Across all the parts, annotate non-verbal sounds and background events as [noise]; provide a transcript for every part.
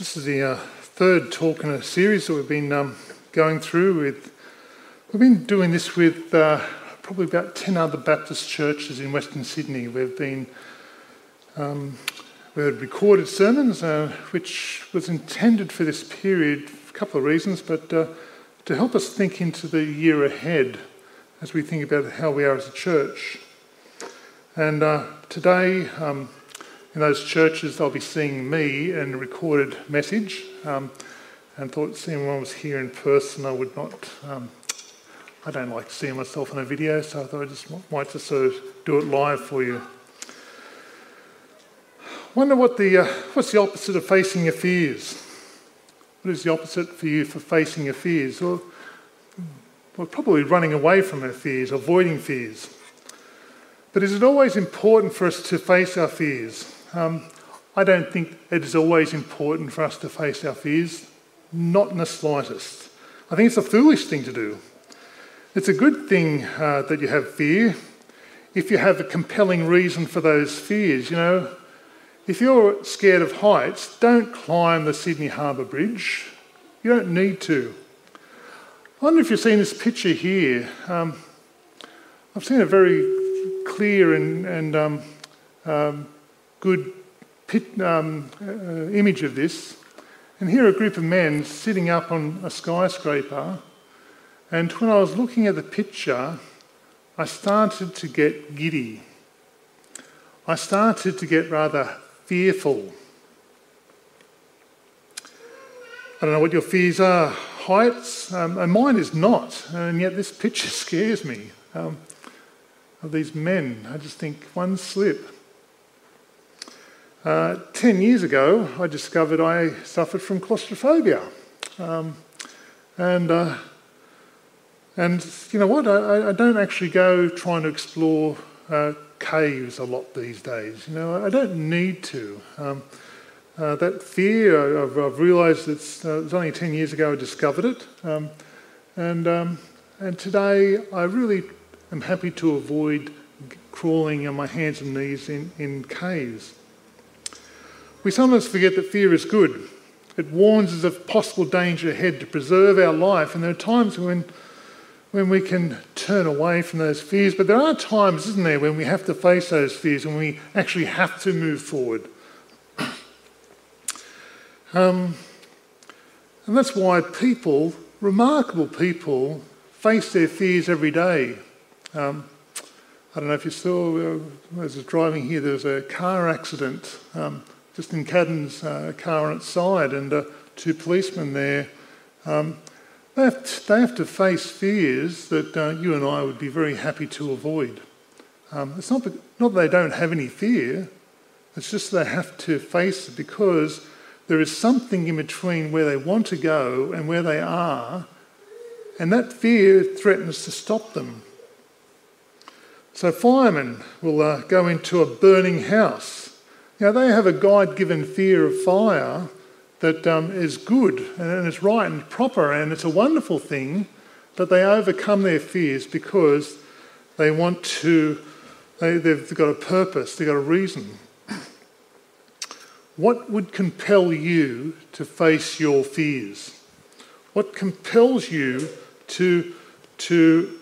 This is the uh, third talk in a series that we've been um, going through with. We've been doing this with uh, probably about 10 other Baptist churches in Western Sydney. We've been um, we had recorded sermons, uh, which was intended for this period for a couple of reasons, but uh, to help us think into the year ahead as we think about how we are as a church. And uh, today, um, in those churches, they'll be seeing me in a recorded message. Um, and thought seeing one was here in person, I would not. Um, I don't like seeing myself on a video, so I thought I just might just sort of do it live for you. Wonder what the uh, what's the opposite of facing your fears? What is the opposite for you for facing your fears? Well, well, probably running away from our fears, avoiding fears. But is it always important for us to face our fears? Um, I don't think it is always important for us to face our fears, not in the slightest. I think it's a foolish thing to do. It's a good thing uh, that you have fear if you have a compelling reason for those fears. You know, if you're scared of heights, don't climb the Sydney Harbour Bridge. You don't need to. I wonder if you've seen this picture here. Um, I've seen a very clear and, and um, um, good pit, um, uh, image of this. And here a group of men sitting up on a skyscraper. And when I was looking at the picture, I started to get giddy. I started to get rather fearful. I don't know what your fears are. Heights, um, and mine is not. And yet this picture [laughs] scares me um, of these men. I just think one slip uh, Ten years ago, I discovered I suffered from claustrophobia. Um, and, uh, and you know what? I, I, don't actually go trying to explore uh, caves a lot these days. You know, I don't need to. Um, uh, that fear, I've, I've realised it's, uh, it was only 10 years ago I discovered it. Um, and, um, and today I really am happy to avoid crawling on my hands and knees in, in caves. We sometimes forget that fear is good. It warns us of possible danger ahead to preserve our life. And there are times when, when we can turn away from those fears, but there are times, isn't there, when we have to face those fears and we actually have to move forward. [clears throat] Um, and that's why people, remarkable people, face their fears every day. Um, I don't know if you saw, uh, as I was driving here, there was a car accident. Um, just in Caddens uh, car on its side, and uh, two policemen there. Um, they, have to, they have to face fears that uh, you and I would be very happy to avoid. Um, it's not, not that they don't have any fear, it's just they have to face it because there is something in between where they want to go and where they are, and that fear threatens to stop them. So, firemen will uh, go into a burning house know, they have a God given fear of fire that um, is good and it's right and proper and it's a wonderful thing, but they overcome their fears because they want to, they, they've got a purpose, they've got a reason. What would compel you to face your fears? What compels you to, to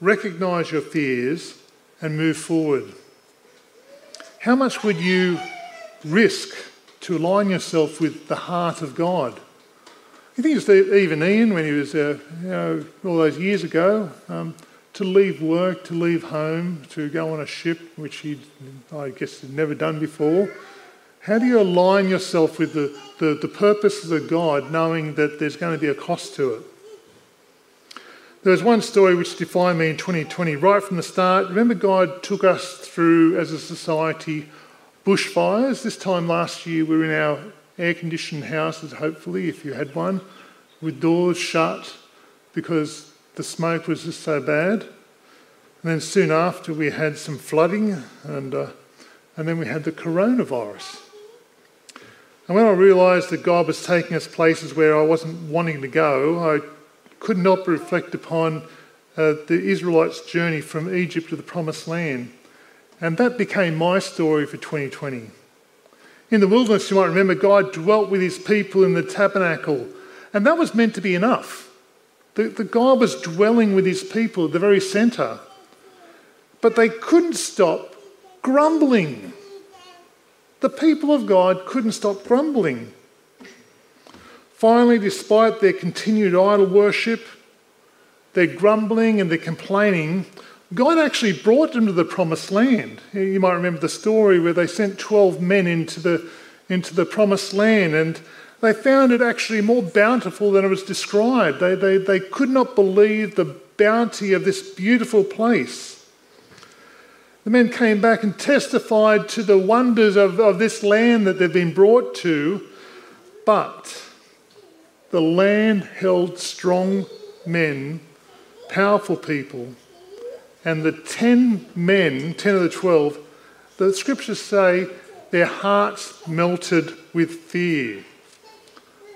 recognize your fears and move forward? How much would you risk to align yourself with the heart of God. You think it's even Ian when he was, uh, you know, all those years ago, um, to leave work, to leave home, to go on a ship, which he, I guess, had never done before. How do you align yourself with the, the, the purposes of God, knowing that there's going to be a cost to it? There was one story which defined me in 2020 right from the start. Remember, God took us through as a society Bushfires. This time last year, we were in our air conditioned houses, hopefully, if you had one, with doors shut because the smoke was just so bad. And then soon after, we had some flooding, and, uh, and then we had the coronavirus. And when I realised that God was taking us places where I wasn't wanting to go, I could not reflect upon uh, the Israelites' journey from Egypt to the Promised Land. And that became my story for 2020. In the wilderness, you might remember, God dwelt with his people in the tabernacle, and that was meant to be enough. The, the God was dwelling with his people at the very centre. But they couldn't stop grumbling. The people of God couldn't stop grumbling. Finally, despite their continued idol worship, their grumbling and their complaining, God actually brought them to the promised land. You might remember the story where they sent 12 men into the, into the promised land and they found it actually more bountiful than it was described. They, they, they could not believe the bounty of this beautiful place. The men came back and testified to the wonders of, of this land that they've been brought to, but the land held strong men, powerful people and the 10 men, 10 of the 12, the scriptures say their hearts melted with fear.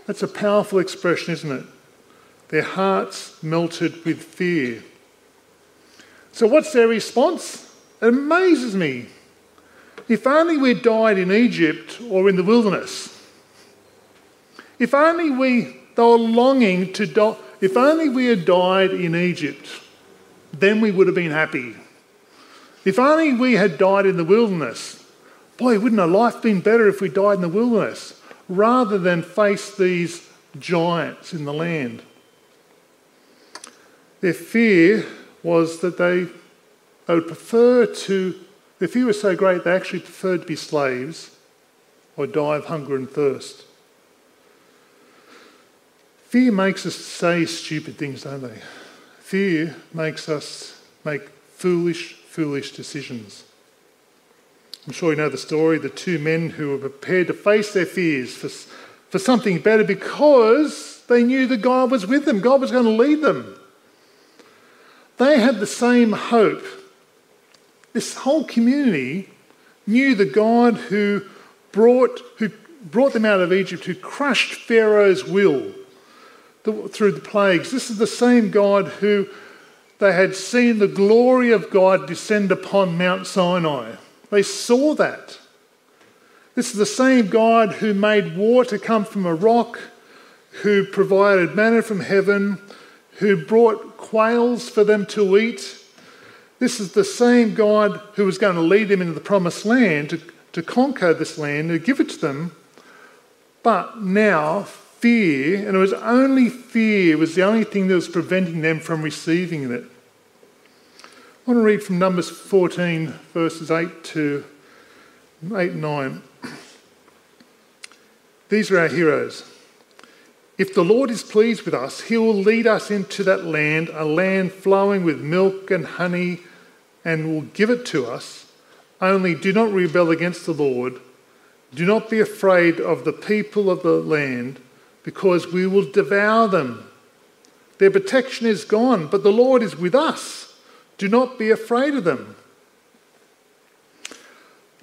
That's a powerful expression, isn't it? Their hearts melted with fear. So, what's their response? It amazes me. If only we died in Egypt or in the wilderness. If only we, they were longing to die, if only we had died in Egypt then we would have been happy. If only we had died in the wilderness. Boy, wouldn't our life been better if we died in the wilderness rather than face these giants in the land? Their fear was that they, they would prefer to, their fear was so great they actually preferred to be slaves or die of hunger and thirst. Fear makes us say stupid things, don't they? Fear makes us make foolish, foolish decisions. I'm sure you know the story the two men who were prepared to face their fears for, for something better because they knew that God was with them, God was going to lead them. They had the same hope. This whole community knew the God who brought, who brought them out of Egypt, who crushed Pharaoh's will through the plagues. This is the same God who they had seen the glory of God descend upon Mount Sinai. They saw that. This is the same God who made water come from a rock, who provided manna from heaven, who brought quails for them to eat. This is the same God who was going to lead them into the promised land to, to conquer this land and give it to them. But now fear, and it was only fear was the only thing that was preventing them from receiving it. I want to read from Numbers 14, verses 8 to 8 9. These are our heroes. If the Lord is pleased with us, he will lead us into that land, a land flowing with milk and honey, and will give it to us. Only do not rebel against the Lord. Do not be afraid of the people of the land because we will devour them. Their protection is gone, but the Lord is with us. Do not be afraid of them.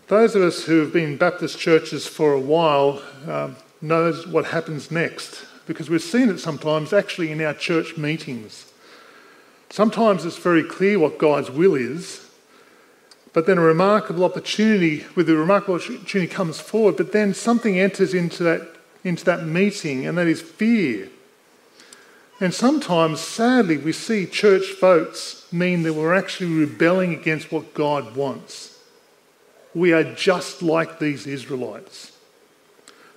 Those of us who have been Baptist churches for a while um, knows what happens next because we've seen it sometimes actually in our church meetings. Sometimes it's very clear what God's will is, but then a remarkable opportunity, with a remarkable opportunity comes forward, but then something enters into that into that meeting, and that is fear. And sometimes, sadly, we see church votes mean that we're actually rebelling against what God wants. We are just like these Israelites.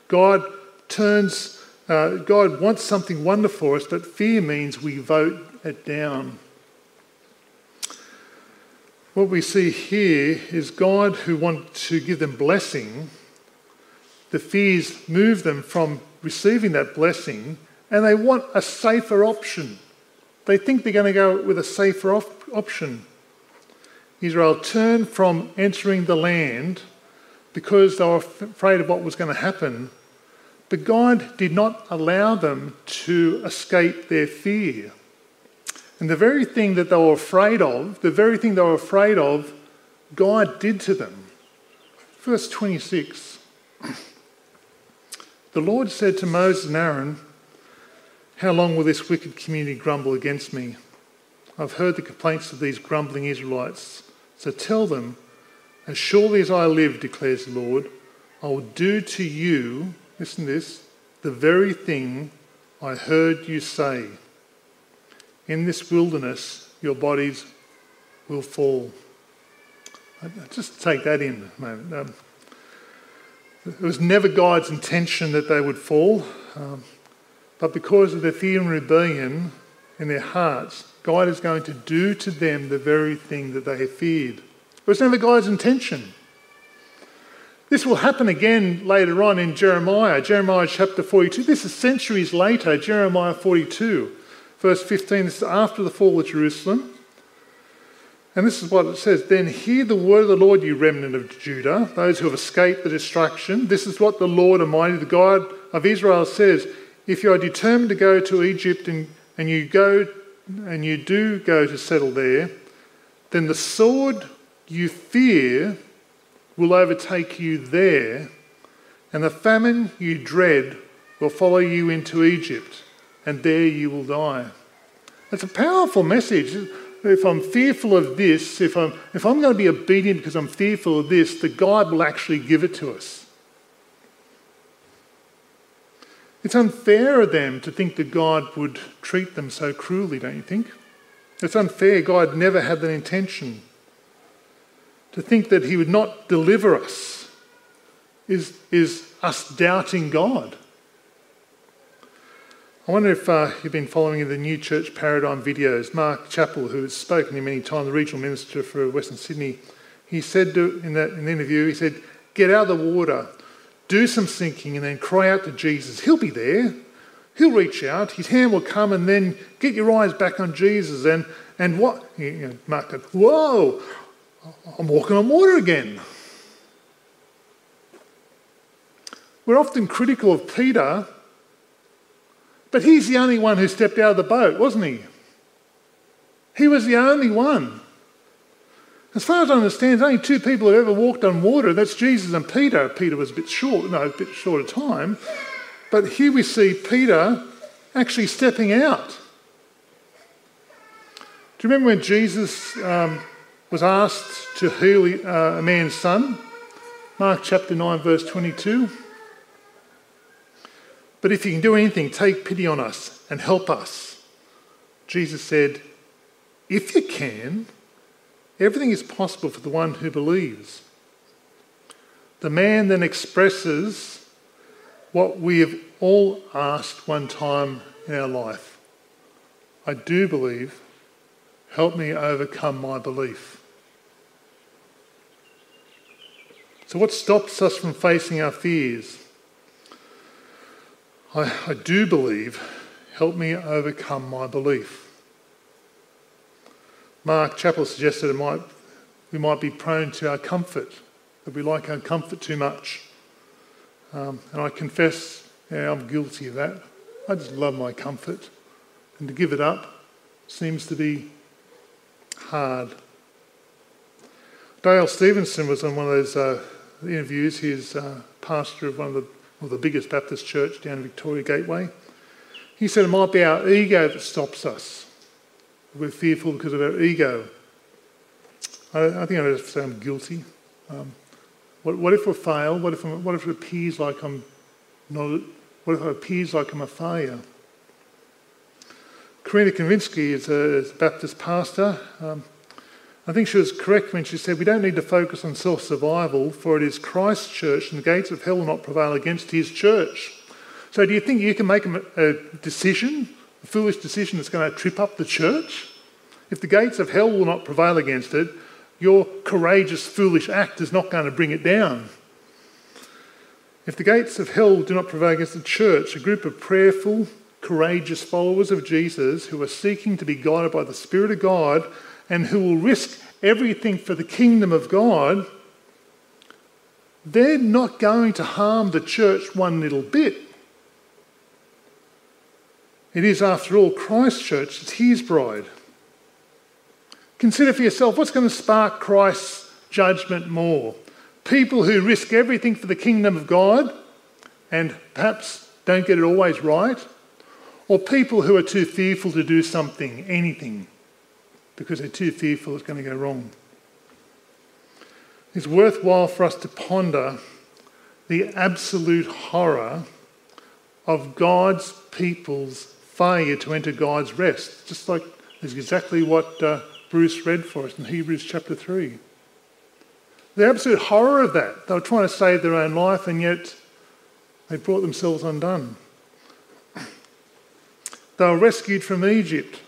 God turns, uh, God wants something wonderful for us, but fear means we vote it down. What we see here is God who wants to give them blessing the fears move them from receiving that blessing and they want a safer option. They think they're going to go with a safer op- option. Israel turned from entering the land because they were afraid of what was going to happen. But God did not allow them to escape their fear. And the very thing that they were afraid of, the very thing they were afraid of, God did to them. Verse 26. The Lord said to Moses and Aaron, How long will this wicked community grumble against me? I've heard the complaints of these grumbling Israelites. So tell them, As surely as I live, declares the Lord, I will do to you, listen to this, the very thing I heard you say. In this wilderness, your bodies will fall. Just take that in a moment. Um, it was never God's intention that they would fall, um, but because of their fear and rebellion in their hearts, God is going to do to them the very thing that they have feared. But it's never God's intention. This will happen again later on in Jeremiah, Jeremiah chapter 42. This is centuries later, Jeremiah 42, verse 15. This is after the fall of Jerusalem. And this is what it says Then hear the word of the Lord, you remnant of Judah, those who have escaped the destruction. This is what the Lord Almighty, the God of Israel, says If you are determined to go to Egypt and, and you go and you do go to settle there, then the sword you fear will overtake you there, and the famine you dread will follow you into Egypt, and there you will die. That's a powerful message. If I'm fearful of this, if I'm, if I'm going to be obedient because I'm fearful of this, the God will actually give it to us. It's unfair of them to think that God would treat them so cruelly, don't you think? It's unfair. God never had that intention. To think that He would not deliver us is, is us doubting God. I wonder if uh, you've been following the New Church Paradigm videos. Mark Chappell, who has spoken here many times, the regional minister for Western Sydney, he said to, in that in the interview, he said, Get out of the water, do some thinking, and then cry out to Jesus. He'll be there. He'll reach out. His hand will come, and then get your eyes back on Jesus. And, and what? You know, Mark goes, Whoa, I'm walking on water again. We're often critical of Peter, but he's the only one who stepped out of the boat, wasn't he? He was the only one. As far as I understand, there's only two people have ever walked on water. That's Jesus and Peter. Peter was a bit short, no, a bit short of time. But here we see Peter actually stepping out. Do you remember when Jesus um, was asked to heal uh, a man's son? Mark chapter 9, verse 22. But if you can do anything, take pity on us and help us. Jesus said, If you can, Everything is possible for the one who believes. The man then expresses what we have all asked one time in our life I do believe. Help me overcome my belief. So, what stops us from facing our fears? I, I do believe. Help me overcome my belief. Mark Chappell suggested it might, we might be prone to our comfort, that we like our comfort too much. Um, and I confess, yeah, I'm guilty of that. I just love my comfort. And to give it up seems to be hard. Dale Stevenson was on one of those uh, interviews. He's uh, pastor of one of the, well, the biggest Baptist church down Victoria Gateway. He said it might be our ego that stops us. We're fearful because of our ego. I, I think I to say I'm guilty. Um, what, what, if we fail? What if, what if it appears like I'm not? What if it appears like I'm a failure? Karina Kavinsky is a, is a Baptist pastor. Um, I think she was correct when she said, We don't need to focus on self survival, for it is Christ's church, and the gates of hell will not prevail against his church. So, do you think you can make a, a decision a foolish decision that's going to trip up the church? If the gates of hell will not prevail against it, your courageous, foolish act is not going to bring it down. If the gates of hell do not prevail against the church, a group of prayerful, courageous followers of Jesus who are seeking to be guided by the Spirit of God and who will risk everything for the kingdom of God, they're not going to harm the church one little bit. It is, after all, Christ's church, it's his bride. Consider for yourself what's going to spark Christ's judgment more? People who risk everything for the kingdom of God and perhaps don't get it always right? Or people who are too fearful to do something, anything, because they're too fearful it's going to go wrong? It's worthwhile for us to ponder the absolute horror of God's people's failure to enter God's rest, just like is exactly what uh, Bruce read for us in Hebrews chapter 3. The absolute horror of that. They were trying to save their own life and yet they brought themselves undone. They were rescued from Egypt,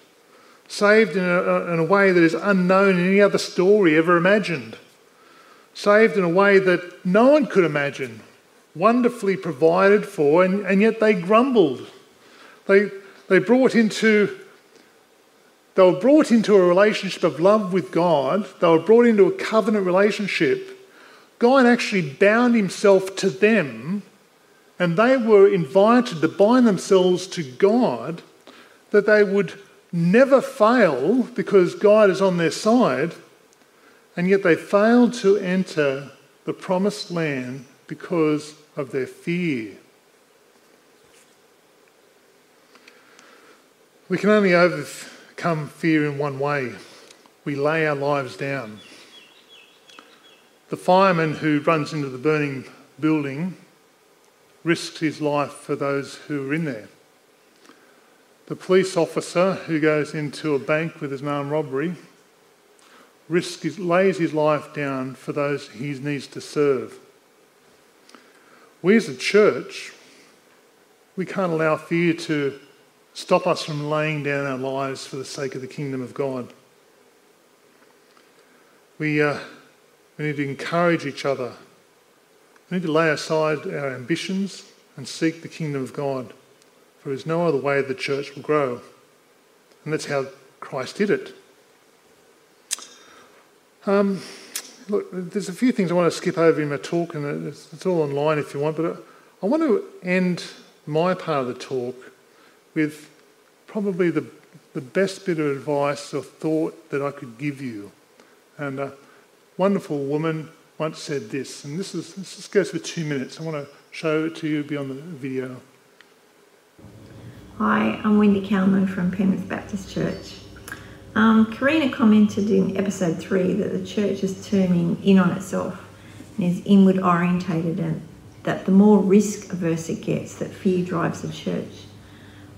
saved in a, in a way that is unknown in any other story ever imagined, saved in a way that no one could imagine, wonderfully provided for, and, and yet they grumbled. They, they brought into they were brought into a relationship of love with God. They were brought into a covenant relationship. God actually bound himself to them, and they were invited to bind themselves to God that they would never fail because God is on their side, and yet they failed to enter the promised land because of their fear. We can only overcome overcome fear in one way we lay our lives down. The fireman who runs into the burning building risks his life for those who are in there. The police officer who goes into a bank with an armed robbery risks his, lays his life down for those he needs to serve. We as a church, we can't allow fear to stop us from laying down our lives for the sake of the kingdom of God. We, uh, we need to encourage each other. We need to lay aside our ambitions and seek the kingdom of God, for there's no other way the church will grow. And that's how Christ did it. Um, look, there's a few things I want to skip over in my talk, and it's, it's all online if you want, but I want to end my part of the talk with probably the, the best bit of advice or thought that I could give you. And a wonderful woman once said this, and this, is, this goes for two minutes. I want to show it to you beyond the video. Hi, I'm Wendy Kalman from Penrith Baptist Church. Um, Karina commented in episode three that the church is turning in on itself and is inward orientated, and that the more risk averse it gets, that fear drives the church.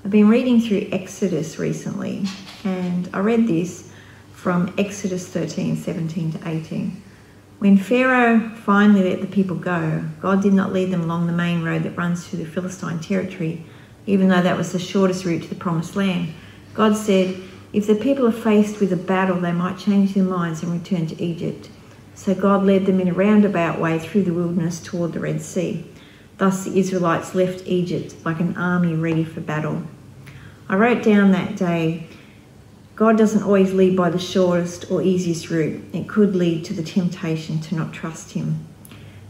I've been reading through Exodus recently, and I read this from Exodus 13 17 to 18. When Pharaoh finally let the people go, God did not lead them along the main road that runs through the Philistine territory, even though that was the shortest route to the promised land. God said, If the people are faced with a battle, they might change their minds and return to Egypt. So God led them in a roundabout way through the wilderness toward the Red Sea. Thus the Israelites left Egypt like an army ready for battle. I wrote down that day God doesn't always lead by the shortest or easiest route. It could lead to the temptation to not trust Him.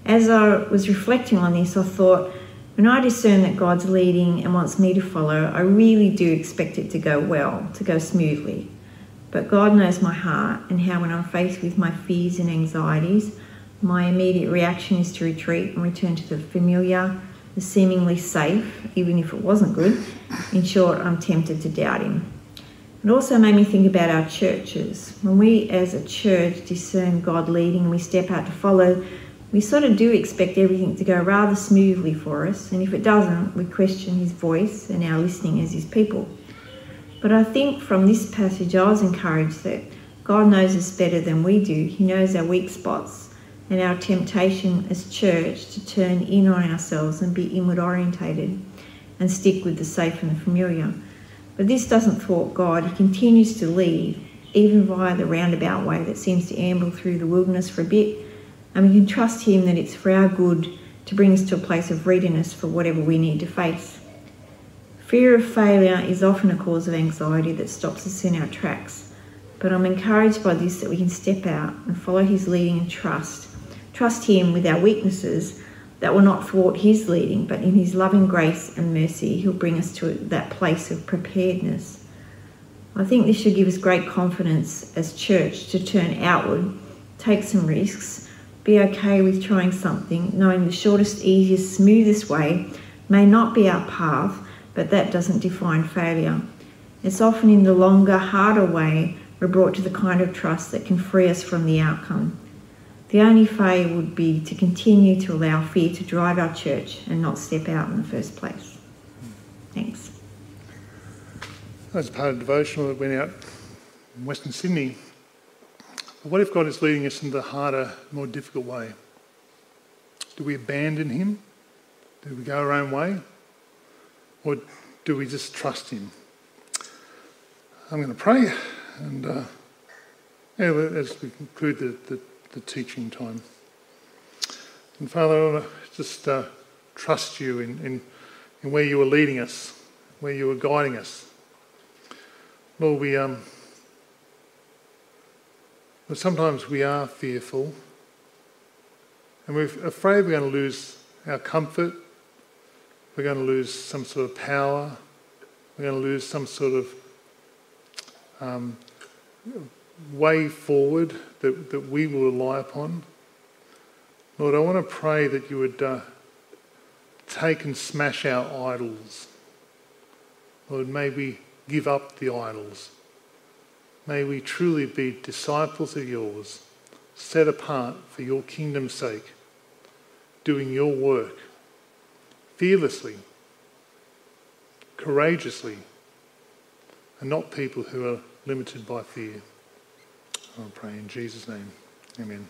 As I was reflecting on this, I thought, when I discern that God's leading and wants me to follow, I really do expect it to go well, to go smoothly. But God knows my heart and how, when I'm faced with my fears and anxieties, my immediate reaction is to retreat and return to the familiar, the seemingly safe, even if it wasn't good. In short, I'm tempted to doubt him. It also made me think about our churches. When we as a church discern God leading and we step out to follow, we sort of do expect everything to go rather smoothly for us, and if it doesn't, we question his voice and our listening as his people. But I think from this passage, I was encouraged that God knows us better than we do. He knows our weak spots and our temptation as church to turn in on ourselves and be inward orientated and stick with the safe and the familiar. But this doesn't thwart God. He continues to lead, even via the roundabout way that seems to amble through the wilderness for a bit. And we can trust Him that it's for our good to bring us to a place of readiness for whatever we need to face. Fear of failure is often a cause of anxiety that stops us in our tracks. But I'm encouraged by this that we can step out and follow His leading and trust trust Him with our weaknesses that will not thwart His leading, but in His loving grace and mercy, He'll bring us to that place of preparedness. I think this should give us great confidence as church to turn outward, take some risks, be okay with trying something, knowing the shortest, easiest, smoothest way may not be our path, but that doesn't define failure. It's often in the longer, harder way we're brought to the kind of trust that can free us from the outcome. The only failure would be to continue to allow fear to drive our church and not step out in the first place. Thanks. As part of the devotional that went out in Western Sydney, what if God is leading us in the harder, more difficult way? Do we abandon Him? Do we go our own way? Or do we just trust Him? I'm going to pray and uh, as we conclude the, the, the, teaching time. And Father, I want to just uh, trust you in, in, in where you are leading us, where you are guiding us. Lord, we um, but sometimes we are fearful and we're afraid we're going to lose our comfort, we're going to lose some sort of power, we're going to lose some sort of um, way forward that, that we will rely upon. Lord, I want to pray that you would uh, take and smash our idols. Lord, may we give up the idols. May we truly be disciples of yours, set apart for your kingdom's sake, doing your work fearlessly, courageously, and not people who are limited by fear. I pray in Jesus' name. Amen.